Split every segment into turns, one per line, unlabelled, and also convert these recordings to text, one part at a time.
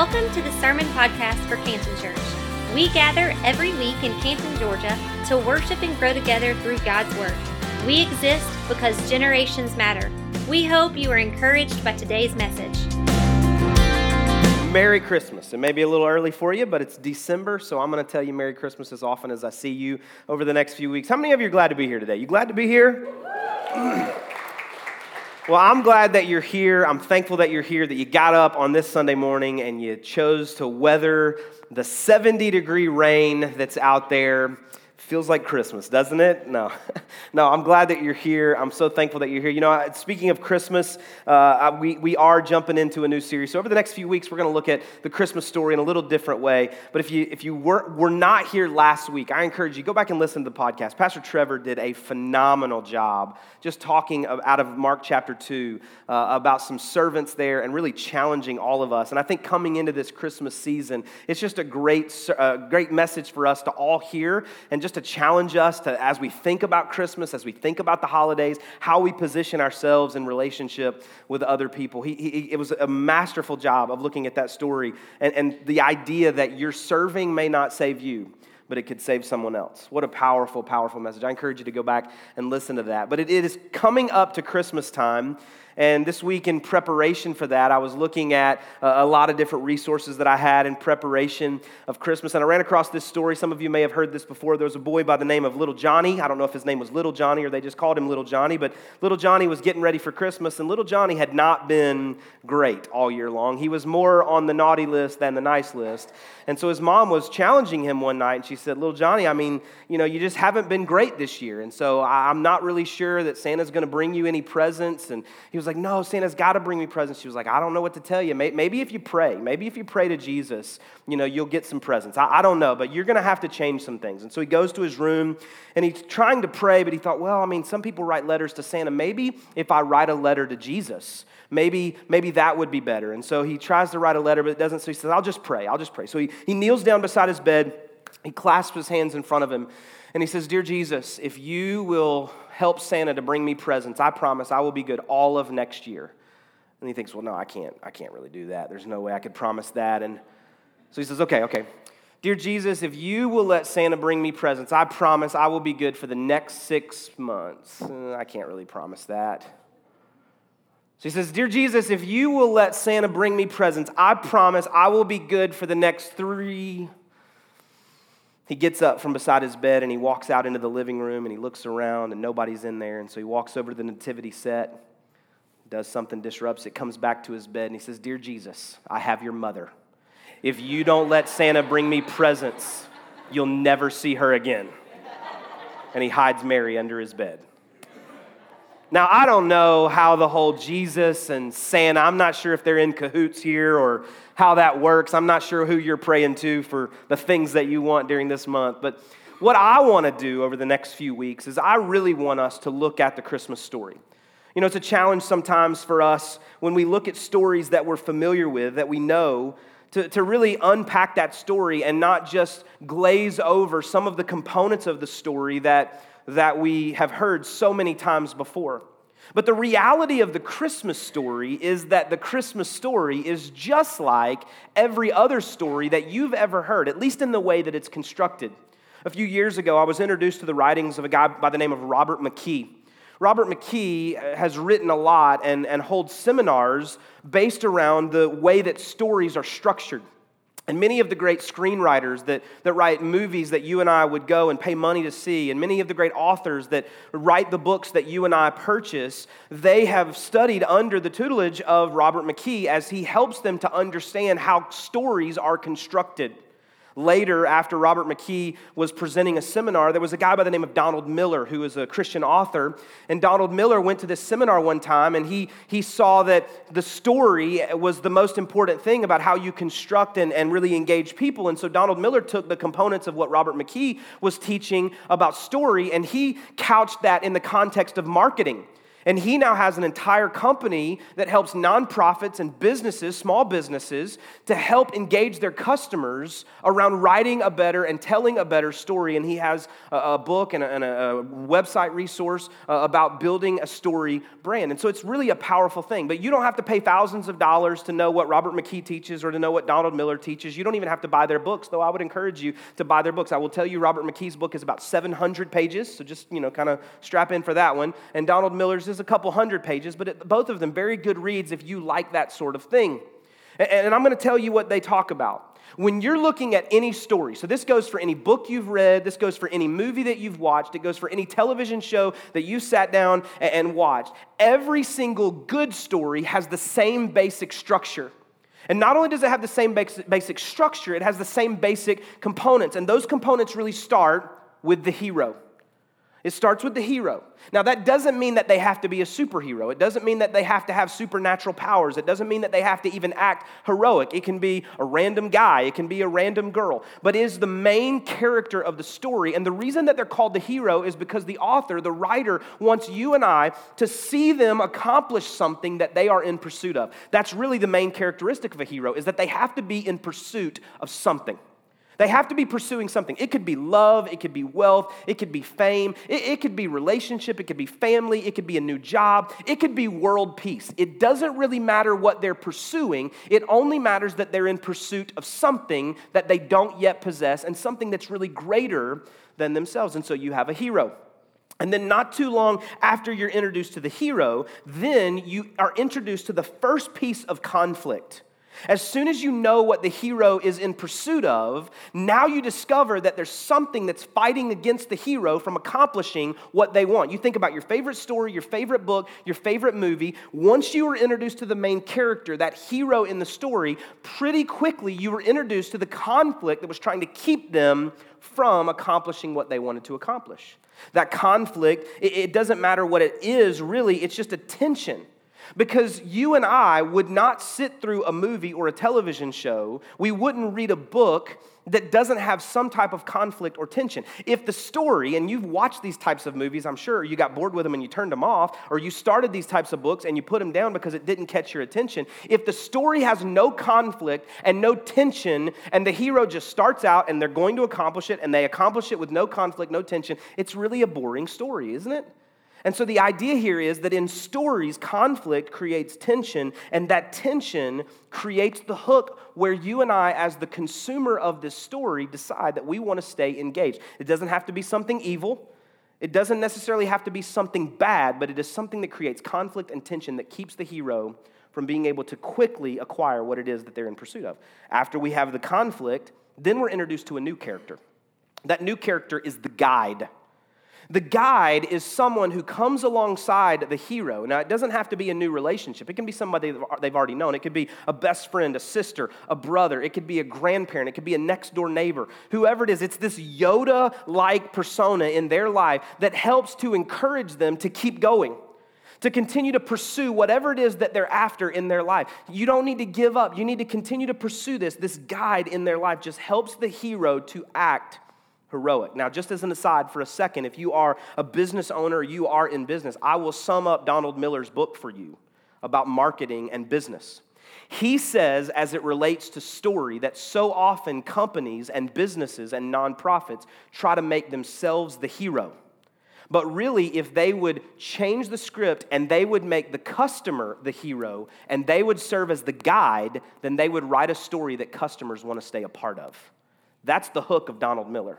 Welcome to the Sermon Podcast for Canton Church. We gather every week in Canton, Georgia to worship and grow together through God's Word. We exist because generations matter. We hope you are encouraged by today's message.
Merry Christmas. It may be a little early for you, but it's December, so I'm going to tell you Merry Christmas as often as I see you over the next few weeks. How many of you are glad to be here today? You glad to be here? Well, I'm glad that you're here. I'm thankful that you're here, that you got up on this Sunday morning and you chose to weather the 70 degree rain that's out there feels like Christmas, doesn't it? No. no, I'm glad that you're here. I'm so thankful that you're here. You know, speaking of Christmas, uh, we, we are jumping into a new series. So over the next few weeks, we're going to look at the Christmas story in a little different way. But if you, if you were, were not here last week, I encourage you, go back and listen to the podcast. Pastor Trevor did a phenomenal job just talking out of Mark chapter 2 uh, about some servants there and really challenging all of us. And I think coming into this Christmas season, it's just a great, uh, great message for us to all hear and just to challenge us to, as we think about Christmas, as we think about the holidays, how we position ourselves in relationship with other people. He, he, it was a masterful job of looking at that story and, and the idea that your serving may not save you but it could save someone else. What a powerful, powerful message. I encourage you to go back and listen to that. But it is coming up to Christmas time, and this week, in preparation for that, I was looking at uh, a lot of different resources that I had in preparation of Christmas. And I ran across this story. Some of you may have heard this before. There was a boy by the name of Little Johnny. I don't know if his name was Little Johnny or they just called him Little Johnny, but Little Johnny was getting ready for Christmas, and Little Johnny had not been great all year long. He was more on the naughty list than the nice list. And so his mom was challenging him one night, and she said, Little Johnny, I mean, you know, you just haven't been great this year. And so I'm not really sure that Santa's going to bring you any presents. And he was like, No, Santa's got to bring me presents. She was like, I don't know what to tell you. Maybe if you pray, maybe if you pray to Jesus, you know, you'll get some presents. I, I don't know, but you're going to have to change some things. And so he goes to his room and he's trying to pray, but he thought, well, I mean, some people write letters to Santa. Maybe if I write a letter to Jesus, maybe, maybe that would be better. And so he tries to write a letter, but it doesn't. So he says, I'll just pray. I'll just pray. So he, he kneels down beside his bed. He clasps his hands in front of him. And he says, Dear Jesus, if you will help Santa to bring me presents, I promise I will be good all of next year. And he thinks, well, no, I can't, I can't really do that. There's no way I could promise that. And so he says, okay, okay. Dear Jesus, if you will let Santa bring me presents, I promise I will be good for the next six months. Uh, I can't really promise that. So he says, Dear Jesus, if you will let Santa bring me presents, I promise I will be good for the next three. He gets up from beside his bed and he walks out into the living room and he looks around and nobody's in there. And so he walks over to the nativity set does something, disrupts it, comes back to his bed, and he says, Dear Jesus, I have your mother. If you don't let Santa bring me presents, you'll never see her again. And he hides Mary under his bed. Now, I don't know how the whole Jesus and Santa, I'm not sure if they're in cahoots here or how that works. I'm not sure who you're praying to for the things that you want during this month. But what I want to do over the next few weeks is I really want us to look at the Christmas story. You know, it's a challenge sometimes for us when we look at stories that we're familiar with, that we know, to, to really unpack that story and not just glaze over some of the components of the story that, that we have heard so many times before. But the reality of the Christmas story is that the Christmas story is just like every other story that you've ever heard, at least in the way that it's constructed. A few years ago, I was introduced to the writings of a guy by the name of Robert McKee. Robert McKee uh, has written a lot and, and holds seminars based around the way that stories are structured. And many of the great screenwriters that, that write movies that you and I would go and pay money to see, and many of the great authors that write the books that you and I purchase, they have studied under the tutelage of Robert McKee as he helps them to understand how stories are constructed. Later, after Robert McKee was presenting a seminar, there was a guy by the name of Donald Miller who is a Christian author. And Donald Miller went to this seminar one time and he, he saw that the story was the most important thing about how you construct and, and really engage people. And so Donald Miller took the components of what Robert McKee was teaching about story and he couched that in the context of marketing. And he now has an entire company that helps nonprofits and businesses, small businesses, to help engage their customers around writing a better and telling a better story. And he has a, book and a, and a, website resource uh, about building a story brand. And so it's really a powerful thing. But you don't have to pay thousands of dollars to know what Robert McKee teaches or to know what Donald Miller teaches. You don't even have to buy their books, though I would encourage you to buy their books. I will tell you, Robert McKee's book is about 700 pages, so just, you know, kind of strap in for that one. And Donald Miller's is a couple hundred pages, but it, both of them very good reads if you like that sort of thing. And, and I'm going to tell you what they talk about. When you're looking at any story, so this goes for any book you've read, this goes for any movie that you've watched, it goes for any television show that you sat down and, and watched. Every single good story has the same basic structure. And not only does it have the same basic structure, it has the same basic components. And those components really start with the hero. It starts with the hero. Now, that doesn't mean that they have to be a superhero. It doesn't mean that they have to have supernatural powers. It doesn't mean that they have to even act heroic. It can be a random guy, it can be a random girl, but is the main character of the story. And the reason that they're called the hero is because the author, the writer, wants you and I to see them accomplish something that they are in pursuit of. That's really the main characteristic of a hero, is that they have to be in pursuit of something. They have to be pursuing something. It could be love, it could be wealth, it could be fame, it, it, could be relationship, it could be family, it could be a new job, it could be world peace. It doesn't really matter what they're pursuing, it only matters that they're in pursuit of something that they don't yet possess and something that's really greater than themselves. And so you have a hero. And then, not too long after you're introduced to the hero, then you are introduced to the first piece of conflict. As soon as you know what the hero is in pursuit of, now you discover that there's something that's fighting against the hero from accomplishing what they want. You think about your favorite story, your favorite book, your favorite movie. Once you were introduced to the main character, that hero in the story, pretty quickly you were introduced to the conflict that was trying to keep them from accomplishing what they wanted to accomplish. That conflict, it, doesn't matter what it is, really, it's just a tension. Because you and I would not sit through a movie or a television show, we wouldn't read a book that doesn't have some type of conflict or tension. If the story, and you've watched these types of movies, I'm sure you got bored with them and you turned them off, or you started these types of books and you put them down because it didn't catch your attention. If the story has no conflict and no tension, and the hero just starts out and they're going to accomplish it and they accomplish it with no conflict, no tension, it's really a boring story, isn't it? And so the idea here is that in stories, conflict creates tension, and that tension creates the hook where you and I, as the consumer of this story, decide that we want to stay engaged. It doesn't have to be something evil. It doesn't necessarily have to be something bad, but it is something that creates conflict and tension that keeps the hero from being able to quickly acquire what it is that they're in pursuit of. After we have the conflict, then we're introduced to a new character. That new character is the guide. The guide is someone who comes alongside the hero. Now, it doesn't have to be a new relationship. It can be somebody they've already known. It could be a best friend, a sister, a brother. It could be a grandparent. It could be a next door neighbor. Whoever it is, it's this Yoda like persona in their life that helps to encourage them to keep going to continue to pursue whatever it is that they're after in their life. You don't need to give up. You need to continue to pursue this. This guide in their life just helps the hero to act heroic. Now, just as an aside for a second, if you are a business owner, you are in business, I will sum up Donald Miller's book for you about marketing and business. He says, as it relates to story, that so often companies and businesses and nonprofits try to make themselves the hero. But really, if they would change the script and they would make the customer the hero and they would serve as the guide, then they would write a story that customers want to stay a part of. That's the hook of Donald Miller.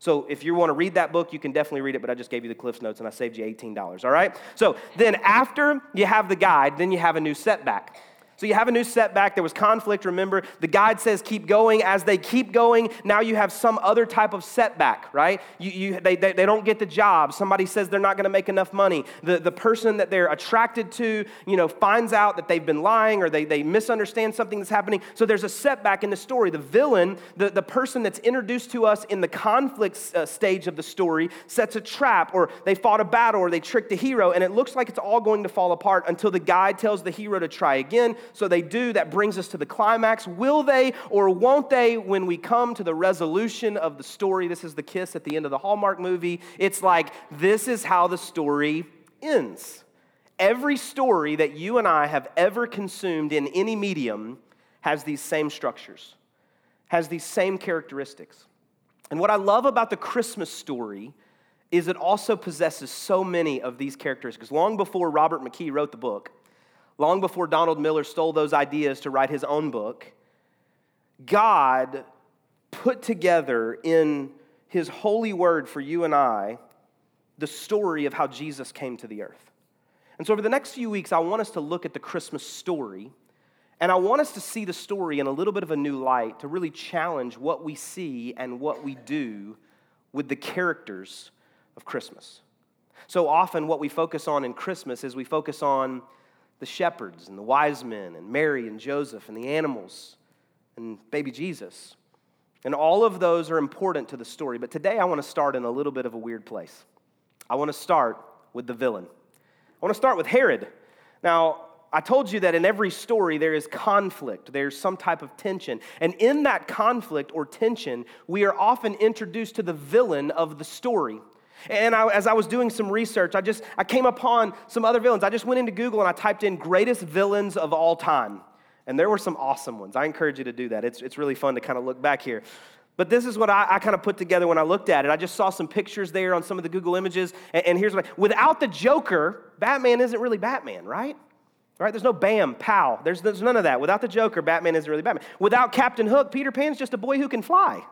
So if you want to read that book, you can definitely read it, but I just gave you the Cliffs Notes and I saved you $18, all right? So then after you have the guide, then you have a new setback. So you have a new setback. There was conflict, remember. The guide says keep going. As they keep going, now you have some other type of setback, right? You, you, they, they, they don't get the job. Somebody says they're not going to make enough money. The, the person that they're attracted to, you know, finds out that they've been lying or they, they misunderstand something that's happening. So there's a setback in the story. The villain, the, the person that's introduced to us in the conflict uh, stage of the story, sets a trap or they fought a battle or they tricked a hero, and it looks like it's all going to fall apart until the guide tells the hero to try again. So they do. That brings us to the climax. Will they or won't they when we come to the resolution of the story? This is the kiss at the end of the Hallmark movie. It's like, this is how the story ends. every story that you and I have ever consumed in any medium has these same structures, has these same characteristics. And what I love about the Christmas story is it also possesses so many of these characteristics. Long before Robert McKee wrote the book, long before Donald Miller stole those ideas to write his own book, God put together in his holy word for you and I the story of how Jesus came to the earth. And so, over the next few weeks, I want us to look at the Christmas story. And I want us to see the story in a little bit of a new light to really challenge what we see and what we do with the characters of Christmas. So often, what we focus on in Christmas is we focus on the shepherds and the wise men and Mary and Joseph and the animals and baby Jesus. And all of those are important to the story. But today, I want to start in a little bit of a weird place. I want to start with the villain. I want to start with Herod. Now, I told you that in every story there is conflict, there's some type of tension. And in that conflict or tension, we are often introduced to the villain of the story. And I, as I was doing some research, I just I came upon some other villains. I just went into Google and I typed in greatest villains of all time. And there were some awesome ones. I encourage you to do that. It's, it's really fun to kind of look back here. But this is what I, I kind of put together when I looked at it. I just saw some pictures there on some of the Google images. And, and here's what I, without the Joker, Batman isn't really Batman, right? Right? There's no bam, pow. There's, there's none of that. Without the Joker, Batman isn't really Batman. Without Captain Hook, Peter Pan's just a boy who can fly,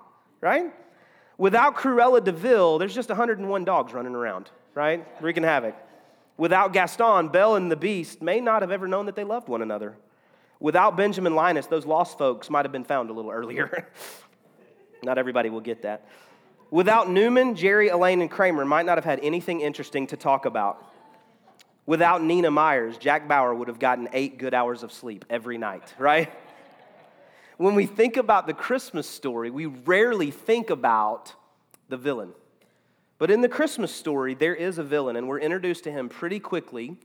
right? Without Cruella de Vil, there's just 101 dogs running around, right? Wreaking havoc. Without Gaston, Belle and the Beast may not have ever known that they loved one another. Without Benjamin Linus, those lost folks might have been found a little earlier. not everybody will get that. Without Newman, Jerry, Elaine, and Kramer might not have had anything interesting to talk about. Without Nina Myers, Jack Bauer would have gotten eight good hours of sleep every night, right? When we think about the Christmas story, we rarely think about the villain. But in the Christmas story, there is a villain, and we're introduced to him pretty quickly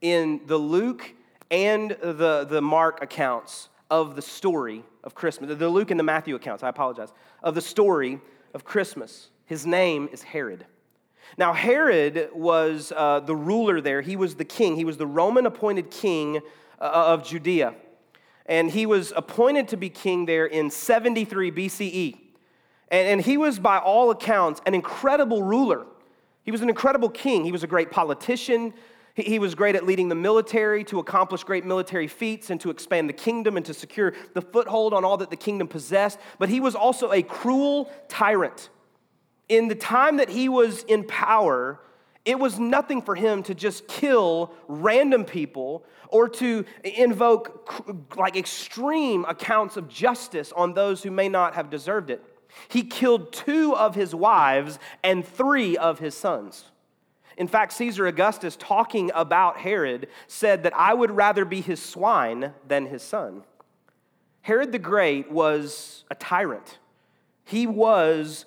in the Luke and the, the Mark accounts of the story of Christmas, the Luke and the Matthew accounts, I apologize, of the story of Christmas. His name is Herod. Now, Herod was uh, the ruler there. He was the king. He was the Roman appointed king uh, of Judea and he was appointed to be king there in 73 BCE. And, and he was, by all accounts, an incredible ruler. He was an incredible king. He was a great politician. He, he was great at leading the military to accomplish great military feats and to expand the kingdom and to secure the foothold on all that the kingdom possessed. But he was also a cruel tyrant. In the time that he was in power, it was nothing for him to just kill random people or to invoke like extreme accounts of justice on those who may not have deserved it. He killed two of his wives and three of his sons. In fact, Caesar Augustus, talking about Herod, said that I would rather be his swine than his son. Herod the Great was a tyrant. He was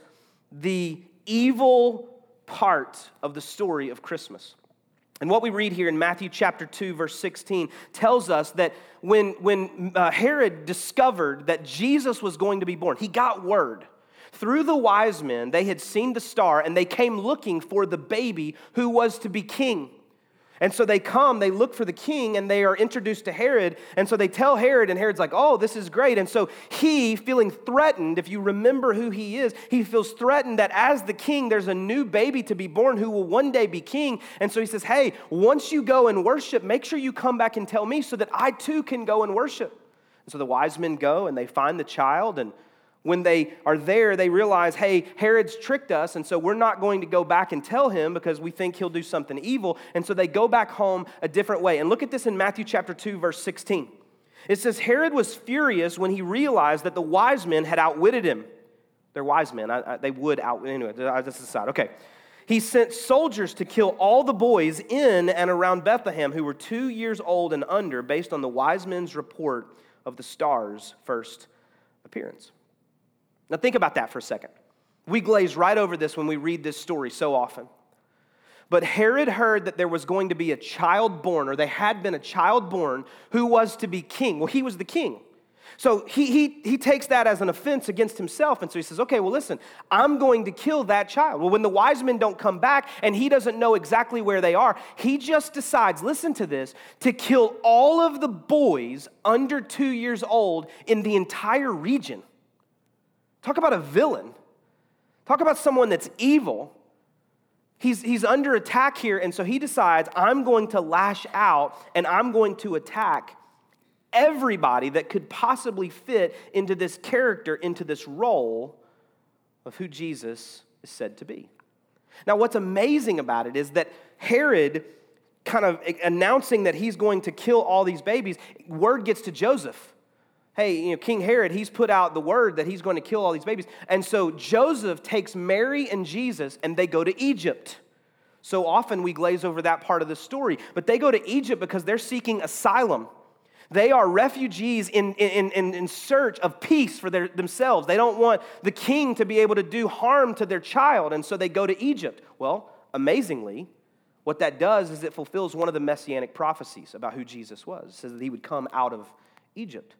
the evil part of the story of Christmas. And what we read here in Matthew chapter 2, verse 16, tells us that when, when uh, Herod discovered that Jesus was going to be born, he got word. Through the wise men, they had seen the star and they came looking for the baby who was to be king. And so they come, they look for the king, and they are introduced to Herod. And so they tell Herod, and Herod's like, oh, this is great. And so he, feeling threatened, if you remember who he is, he feels threatened that as the king, there's a new baby to be born who will one day be king. And so he says, hey, once you go and worship, make sure you come back and tell me so that I too can go and worship. And so the wise men go and they find the child, and when they are there, they realize, hey, Herod's tricked us, and so we're not going to go back and tell him because we think he'll do something evil. And so they go back home a different way. And look at this in Matthew chapter 2, verse 16. It says, Herod was furious when he realized that the wise men had outwitted him. They're wise men. I, I, they would out. Anyway, that's aside. Okay. He sent soldiers to kill all the boys in and around Bethlehem who were two years old and under, based on the wise men's report of the star's first appearance. Now, think about that for a second. We glaze right over this when we read this story so often. But Herod heard that there was going to be a child born, or there had been a child born who was to be king. Well, he was the king. So he, he, he takes that as an offense against himself. And so he says, okay, well, listen, I'm going to kill that child. Well, when the wise men don't come back and he doesn't know exactly where they are, he just decides, listen to this, to kill all of the boys under two years old in the entire region. Talk about a villain. Talk about someone that's evil. He's, he's under attack here, and so he decides, I'm going to lash out and I'm going to attack everybody that could possibly fit into this character, into this role of who Jesus is said to be. Now, what's amazing about it is that Herod, kind of announcing that he's going to kill all these babies, word gets to Joseph. Hey, you know, King Herod, he's put out the word that he's going to kill all these babies. And so Joseph takes Mary and Jesus and they go to Egypt. So often we glaze over that part of the story, but they go to Egypt because they're seeking asylum. They are refugees in, in, in, in search of peace for their, themselves. They don't want the king to be able to do harm to their child, and so they go to Egypt. Well, amazingly, what that does is it fulfills one of the messianic prophecies about who Jesus was. It says that he would come out of Egypt.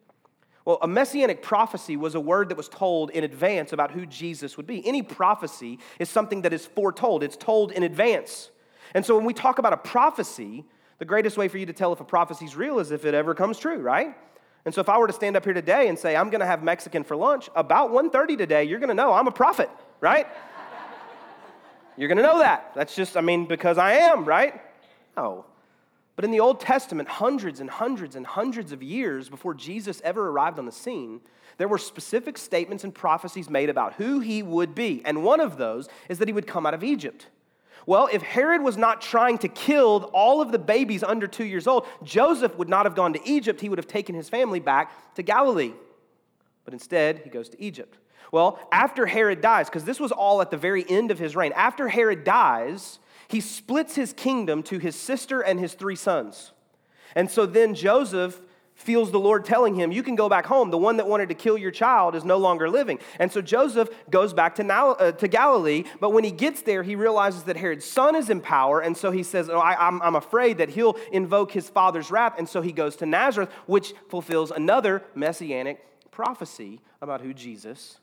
Well, a messianic prophecy was a word that was told in advance about who Jesus would be. Any prophecy is something that is foretold, it's told in advance. And so when we talk about a prophecy, the greatest way for you to tell if a prophecy is real is if it ever comes true, right? And so if I were to stand up here today and say, I'm going to have Mexican for lunch, about 1.30 today, you're going to know I'm a prophet, right? you're going to know that. That's just, I mean, because I am, right? No. But in the Old Testament, hundreds and hundreds and hundreds of years before Jesus ever arrived on the scene, there were specific statements and prophecies made about who he would be. And one of those is that he would come out of Egypt. Well, if Herod was not trying to kill all of the babies under two years old, Joseph would not have gone to Egypt. He would have taken his family back to Galilee. But instead, he goes to Egypt. Well, after Herod dies, because this was all at the very end of his reign, after Herod dies, he splits his kingdom to his sister and his three sons. And so then Joseph feels the Lord telling him, You can go back home. The one that wanted to kill your child is no longer living. And so Joseph goes back to, now, uh, to Galilee, but when he gets there, he realizes that Herod's son is in power. And so he says, oh, I, I'm, I'm afraid that he'll invoke his father's wrath. And so he goes to Nazareth, which fulfills another messianic prophecy about who Jesus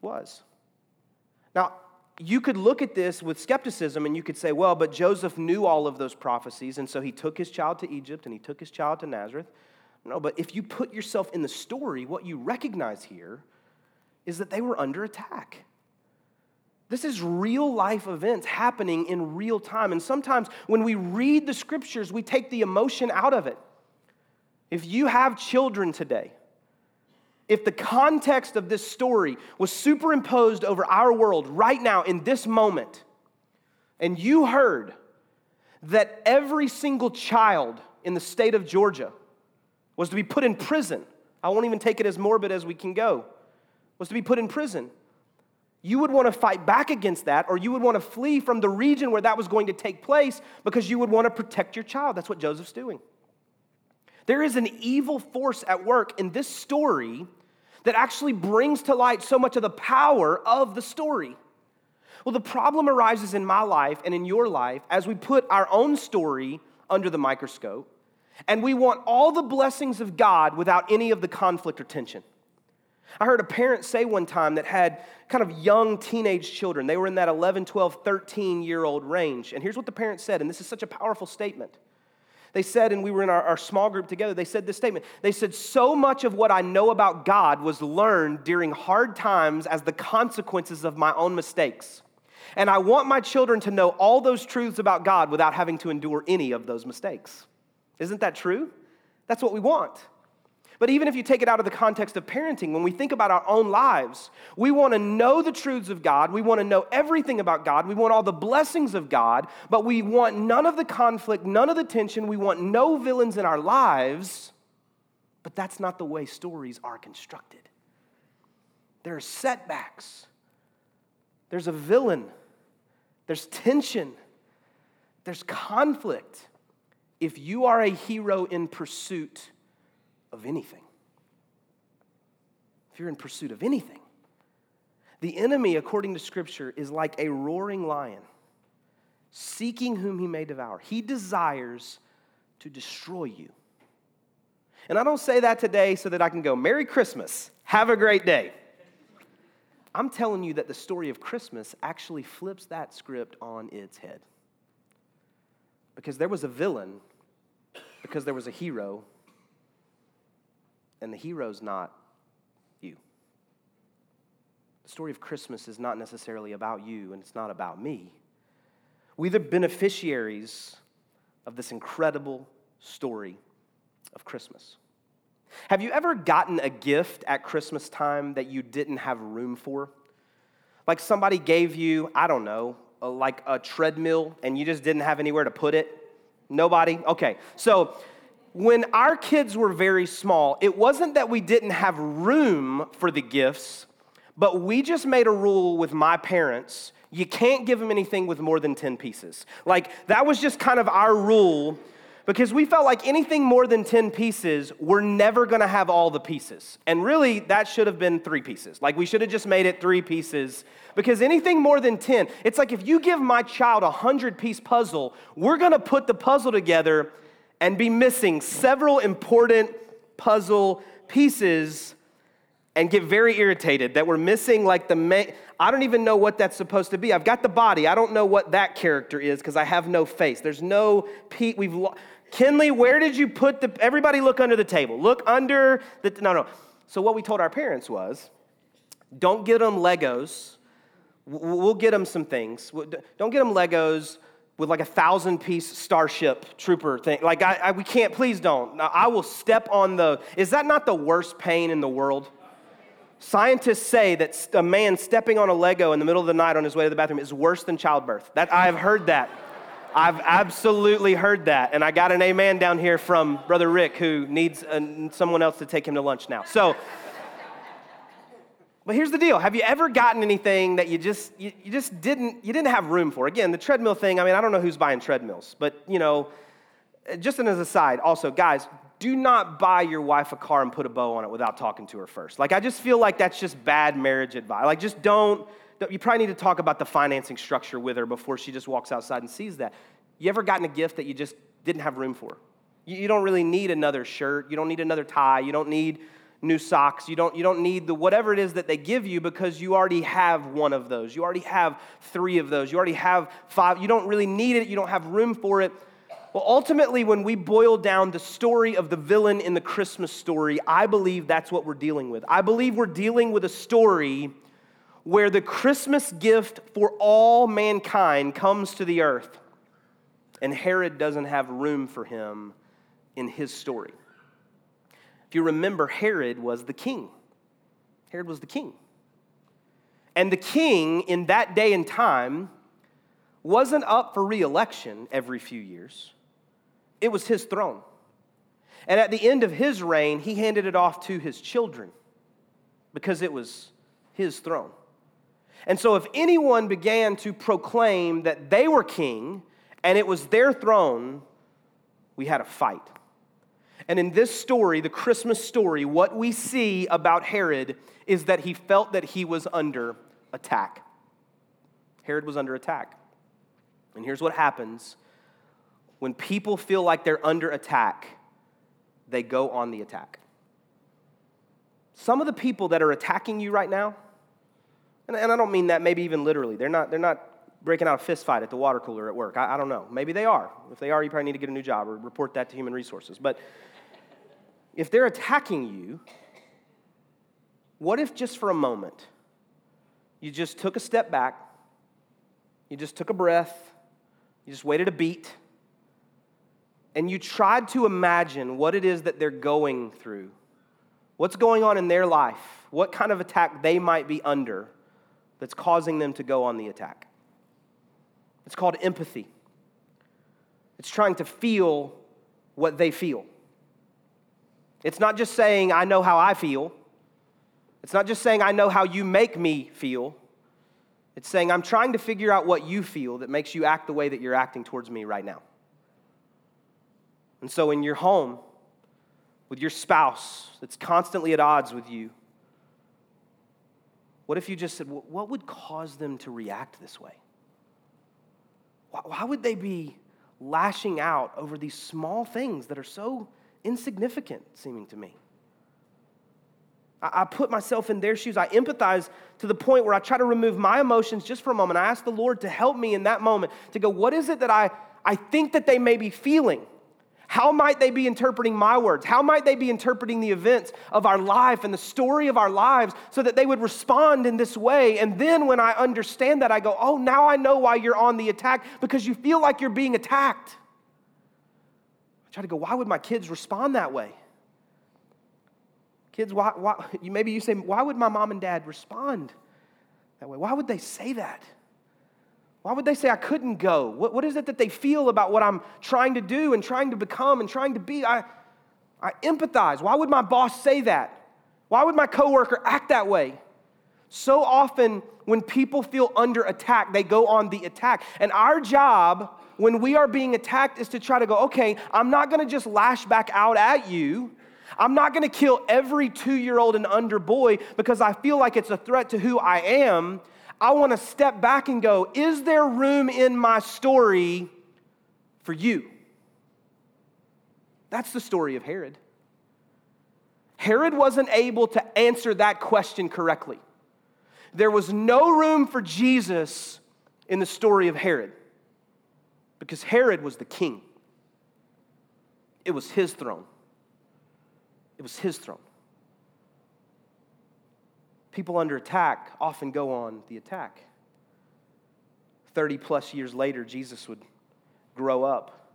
was. Now, you could look at this with skepticism and you could say, well, but Joseph knew all of those prophecies, and so he took his child to Egypt and he took his child to Nazareth. No, but if you put yourself in the story, what you recognize here is that they were under attack. This is real life events happening in real time. And sometimes when we read the scriptures, we take the emotion out of it. If you have children today, if the context of this story was superimposed over our world right now in this moment, and you heard that every single child in the state of Georgia was to be put in prison. I won't even take it as morbid as we can go. Was to be put in prison. You would want to fight back against that, or you would want to flee from the region where that was going to take place because you would want to protect your child. That's what Joseph's doing. There is an evil force at work in this story that actually brings to light so much of the power of the story. Well, the problem arises in my life and in your life as we put our own story under the microscope and we want all the blessings of God without any of the conflict or tension. I heard a parent say one time that had kind of young teenage children. They were in that 11, 12, 13 year old range. And here's what the parent said, and this is such a powerful statement. They said, and we were in our, our, small group together, they said this statement. They said, So much of what I know about God was learned during hard times as the consequences of my own mistakes. And I want my children to know all those truths about God without having to endure any of those mistakes. Isn't that true? That's what we want. But even if you take it out of the context of parenting, when we think about our own lives, we want to know the truths of God. We want to know everything about God. We want all the blessings of God, but we want none of the conflict, none of the tension. We want no villains in our lives. But that's not the way stories are constructed. There are setbacks, there's a villain, there's tension, there's conflict if you are a hero in pursuit of anything, if you're in pursuit of anything, the enemy, according to Scripture, is like a roaring lion, seeking whom he may devour. He desires to destroy you. And I don't say that today so that I can go, Merry Christmas, have a great day. I'm telling you that the story of Christmas actually flips that script on its head. Because there was a villain, because there was a hero, and the hero's not you. The story of Christmas is not necessarily about you, and it's not about me. We're the beneficiaries of this incredible story of Christmas. Have you ever gotten a gift at Christmas time that you didn't have room for? Like somebody gave you, I don't know, a, like a treadmill and you just didn't have anywhere to put it? Nobody? Okay. So when our kids were very small, it wasn't that we didn't have room for the gifts, but we just made a rule with my parents you can't give them anything with more than 10 pieces. Like, that was just kind of our rule because we felt like anything more than 10 pieces, we're never gonna have all the pieces. And really, that should have been three pieces. Like, we should have just made it three pieces because anything more than 10, it's like if you give my child a 100 piece puzzle, we're gonna put the puzzle together and be missing several important puzzle pieces and get very irritated that we're missing like the main. I don't even know what that's supposed to be. I've got the body. I don't know what that character is because I have no face. There's no Pete. We've lo- Kinley. Where did you put the? Everybody, look under the table. Look under the. No, no. So what we told our parents was, don't get them Legos. We'll get them some things. Don't get them Legos with like a thousand piece starship trooper thing. Like, I, I, we can't, please don't. I will step on the, is that not the worst pain in the world? Scientists say that a man stepping on a Lego in the middle of the night on his way to the bathroom is worse than childbirth. That I've heard that. I've absolutely heard that. And I got an amen down here from Brother Rick who needs uh, someone else to take him to lunch now. So, but here's the deal. Have you ever gotten anything that you just you, you just didn't you didn't have room for? Again, the treadmill thing, I mean, I don't know who's buying treadmills, but you know, eh, just as an aside, also, guys, do not buy your wife a car and put a bow on it without talking to her first. Like, I just feel like that's just bad marriage advice. Like, just don't, you probably need to talk about the financing structure with her before she just walks outside and sees that. You ever gotten a gift that you just didn't have room for? You, you don't really need another shirt. You don't need another tie. You don't need new socks. You don't, you don't need the whatever it is that they give you because you already have one of those. You already have three of those. You already have five. You don't really need it. You don't have room for it. Well, ultimately, when we boil down the story of the villain in the Christmas story, I believe that's what we're dealing with. I believe we're dealing with a story where the Christmas gift for all mankind comes to the earth, and Herod doesn't have room for him in his story. If you remember, Herod was the king. Herod was the king. And the king in that day and time wasn't up for re election every few years. It was his throne. And at the end of his reign, he handed it off to his children because it was his throne. And so, if anyone began to proclaim that they were king and it was their throne, we had a fight. And in this story, the Christmas story, what we see about Herod is that he felt that he was under attack. Herod was under attack. And here's what happens when people feel like they're under attack, they go on the attack. Some of the people that are attacking you right now, and, I don't mean that maybe even literally, they're not, they're not breaking out a fist fight at the water cooler at work. I, I don't know. Maybe they are. If they are, you probably need to get a new job or report that to human resources. But if they're attacking you, what if just for a moment you just took a step back, you just took a breath, you just waited a beat, and you tried to imagine what it is that they're going through, what's going on in their life, what kind of attack they might be under that's causing them to go on the attack. It's called empathy. It's trying to feel what they feel. It's not just saying, I know how I feel. It's not just saying, I know how you make me feel. It's saying, I'm trying to figure out what you feel that makes you act the way that you're acting towards me right now. And so, in your home, with your spouse that's constantly at odds with you, what if you just said, What would cause them to react this way? Why would they be lashing out over these small things that are so insignificant seeming to me. I, put myself in their shoes. I empathize to the point where I try to remove my emotions just for a moment. I ask the Lord to help me in that moment to go, what is it that I, I think that they may be feeling? How might they be interpreting my words? How might they be interpreting the events of our life and the story of our lives so that they would respond in this way? And then when I understand that, I go, oh, now I know why you're on the attack because you feel like you're being attacked. I try to go, why would my kids respond that way? Kids, why, why, maybe you say, why would my mom and dad respond that way? Why would they say that? Why would they say I couldn't go? What, what is it that they feel about what I'm trying to do and trying to become and trying to be? I, I empathize. Why would my boss say that? Why would my coworker act that way? So often, when people feel under attack, they go on the attack. And our job when we are being attacked is to try to go, okay, I'm not gonna just lash back out at you. I'm not gonna kill every two year old and under boy because I feel like it's a threat to who I am. I want to step back and go, is there room in my story for you? That's the story of Herod. Herod wasn't able to answer that question correctly. There was no room for Jesus in the story of Herod because Herod was the king. It was his throne. It was his throne people under attack often go on the attack. 30 plus years later, Jesus would grow up.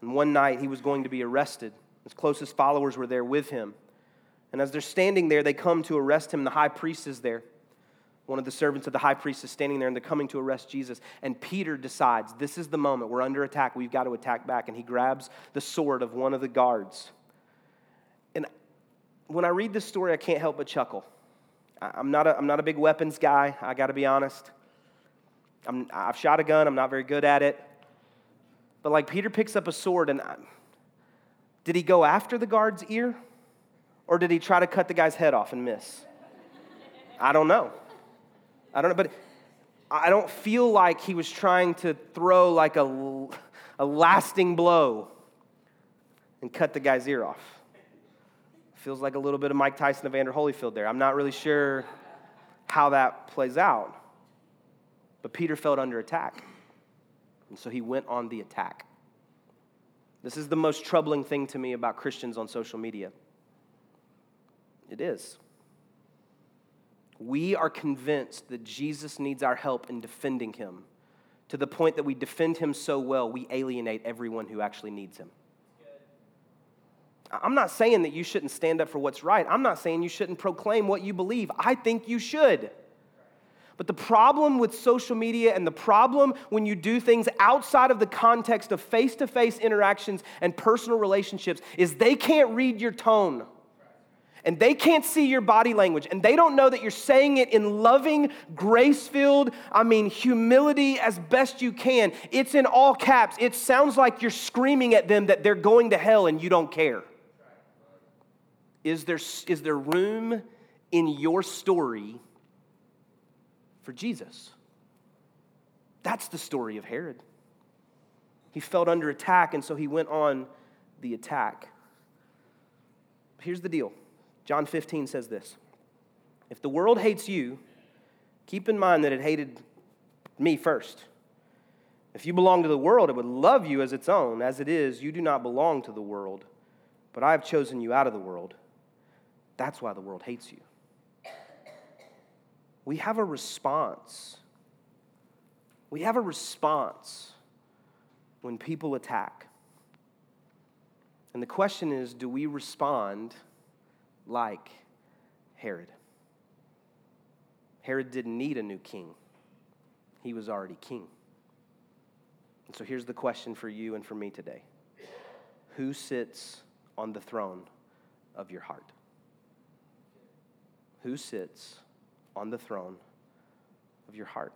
And one night he was going to be arrested. His closest followers were there with him. And as they're standing there, they come to arrest him. The high priest is there. One of the servants of the high priest is standing there, and they're coming to arrest Jesus. And Peter decides, This is the moment. We're under attack. We've got to attack back. And he grabs the sword of one of the guards. And when I read this story, I can't help but chuckle. I'm not a, I'm not a big weapons guy, I got to be honest. I'm, I've shot a gun, I'm not very good at it. But like Peter picks up a sword, and I, did he go after the guard's ear? Or did he try to cut the guy's head off and miss? I don't know. I don't know, but I don't feel like he was trying to throw like a, a lasting blow and cut the guy's ear off. Feels like a little bit of Mike Tyson, of Evander Holyfield there. I'm not really sure how that plays out. But Peter felt under attack. And so he went on the attack. This is the most troubling thing to me about Christians on social media. It is. We are convinced that Jesus needs our help in defending him to the point that we defend him so well, we alienate everyone who actually needs him. I'm not saying that you shouldn't stand up for what's right. I'm not saying you shouldn't proclaim what you believe. I think you should. But the problem with social media and the problem when you do things outside of the context of face to face interactions and personal relationships is they can't read your tone. And they can't see your body language. And they don't know that you're saying it in loving, grace filled, I mean, humility as best you can. It's in all caps. It sounds like you're screaming at them that they're going to hell and you don't care. Is there, is there room in your story for Jesus? That's the story of Herod. He felt under attack, and so he went on the attack. Here's the deal John 15 says this If the world hates you, keep in mind that it hated me first. If you belong to the world, it would love you as its own. As it is, you do not belong to the world, but I have chosen you out of the world. That's why the world hates you. We have a response. We have a response when people attack. And the question is do we respond like Herod? Herod didn't need a new king, he was already king. And so here's the question for you and for me today Who sits on the throne of your heart? who sits on the throne of your heart?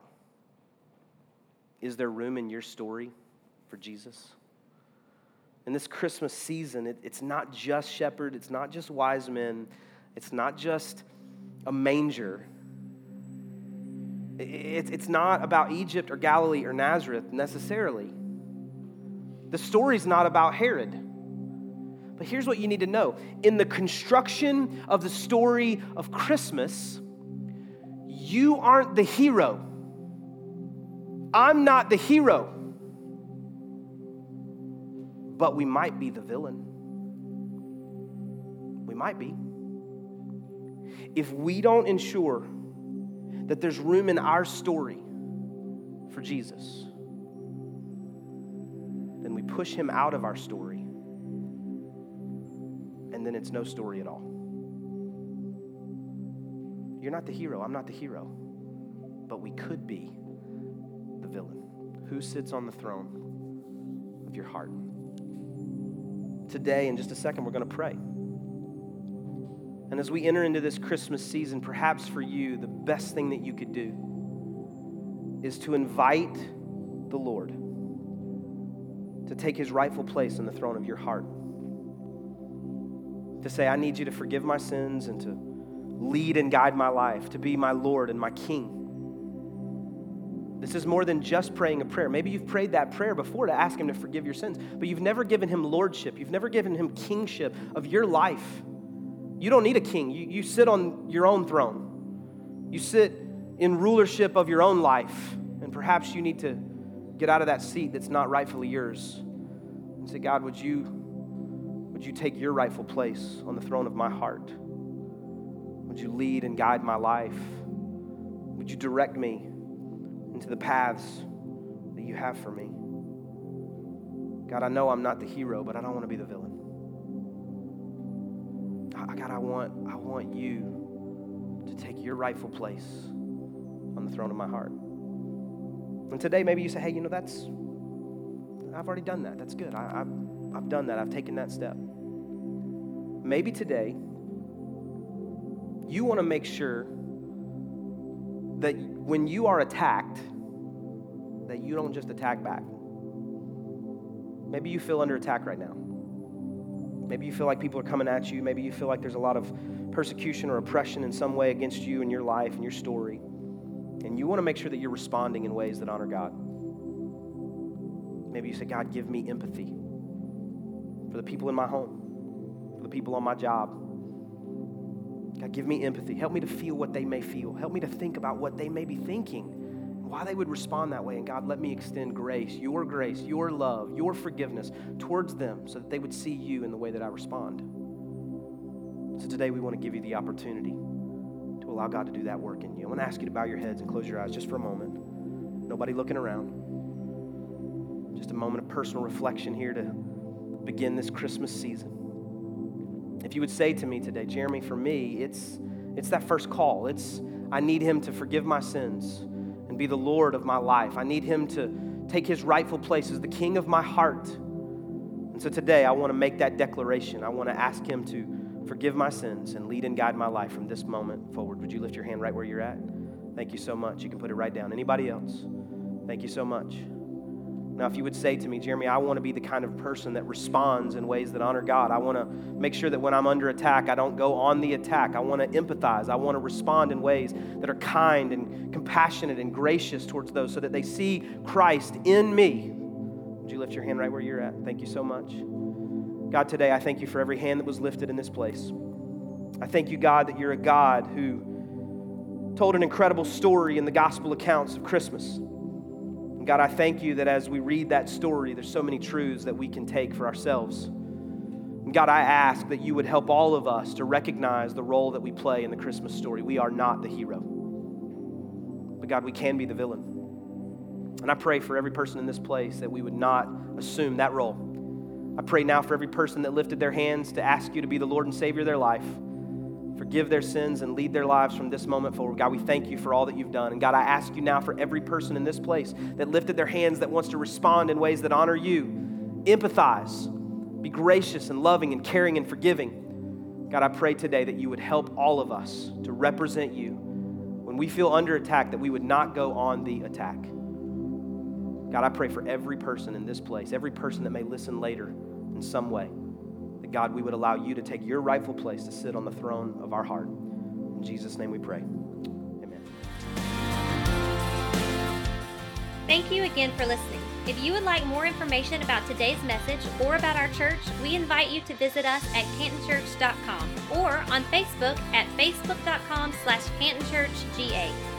Is there room in your story for Jesus? In this Christmas season, it, it's not just shepherd, it's not just wise men, it's not just a manger. It, it's not about Egypt or Galilee or Nazareth necessarily. The story's not about Herod. But here's what you need to know in the construction of the story of Christmas, you aren't the hero. I'm not the hero. But we might be the villain. We might be. If we don't ensure that there's room in our story for Jesus, then we push him out of our story and then it's no story at all. You're not the hero. I'm not the hero. But we could be the villain. Who sits on the throne of your heart? Today, in just a second, we're going to pray. And as we enter into this Christmas season, perhaps for you, the best thing that you could do is to invite the Lord to take his rightful place in the throne of your heart to say, I need you to forgive my sins and to lead and guide my life, to be my Lord and my King. This is more than just praying a prayer. Maybe you've prayed that prayer before to ask Him to forgive your sins, but you've never given Him lordship. You've never given Him kingship of your life. You don't need a king, you, you sit on your own throne. You sit in rulership of your own life, and perhaps you need to get out of that seat that's not rightfully yours and say, God, would you would you take your rightful place on the throne of my heart? Would you lead and guide my life? Would you direct me into the paths that you have for me? God, I know I'm not the hero, but I don't want to be the villain. Ah, God, I want, I want you to take your rightful place on the throne of my heart. And today, maybe you say, hey, you know, that's, I've already done that. That's good. I, I've, I've done that. I've taken that step. Maybe today, you want to make sure that when you are attacked, that you don't just attack back. Maybe you feel under attack right now. Maybe you feel like people are coming at you. Maybe you feel like there's a lot of persecution or oppression in some way against you and your life and your story. And you want to make sure that you're responding in ways that honor God. Maybe you say, God, give me empathy for the people in my home for the people on my job. God, give me empathy. Help me to feel what they may feel. Help me to think about what they may be thinking, why they would respond that way. And God, let me extend grace, your grace, your love, your forgiveness towards them so that they would see you in the way that I respond. So today we want to give you the opportunity to allow God to do that work in you. I want to ask you to bow your heads and close your eyes just for a moment. Nobody looking around. Just a moment of personal reflection here to begin this Christmas season. If you would say to me today, Jeremy, for me, it's, it's that first call. It's, I need him to forgive my sins be the Lord of my life. I need him to take his rightful place as the king of my heart. And so today, I want to make that declaration. I want to ask him to forgive my sins and lead and guide my life from this moment forward. Would you lift your hand right where you're at? Thank you so much. You can put it right down. Anybody else? Thank you so much. Now, if you would say to me, Jeremy, I want to be the kind of person that responds in ways that honor God. I want to make sure that when I'm under attack, I don't go on the attack. I want to empathize. I want to respond in ways that are kind and compassionate and gracious towards those so that they see Christ in me. Would you lift your hand right where you're at? Thank you so much. God, today I thank you for every hand that was lifted in this place. I thank you, God, that you're a God who told an incredible story in the gospel accounts of Christmas. And God, I thank you that as we read that story, there's so many truths that we can take for ourselves. And God, I ask that you would help all of us to recognize the role that we play in the Christmas story. We are not the hero, but God, we can be the villain. And I pray for every person in this place that we would not assume that role. I pray now for every person that lifted their hands to ask you to be the Lord and Savior of their life forgive their sins and lead their lives from this moment forward. God, we thank you for all that you've done. And God, I ask you now for every person in this place that lifted their hands that wants to respond in ways that honor you, empathize, be gracious and loving and caring and forgiving. God, I pray today that you would help all of us to represent you. When we feel under attack, that we would not go on the attack. God, I pray for every person in this place, every person that may listen later in some way. God, we would allow you to take your rightful place to sit on the throne of our heart. In Jesus' name we pray. Amen.
Thank you again for listening. If you would like more information about today's message or about our church, we invite you to visit us at cantonchurch.com or on Facebook at facebook.com slash cantonchurchga.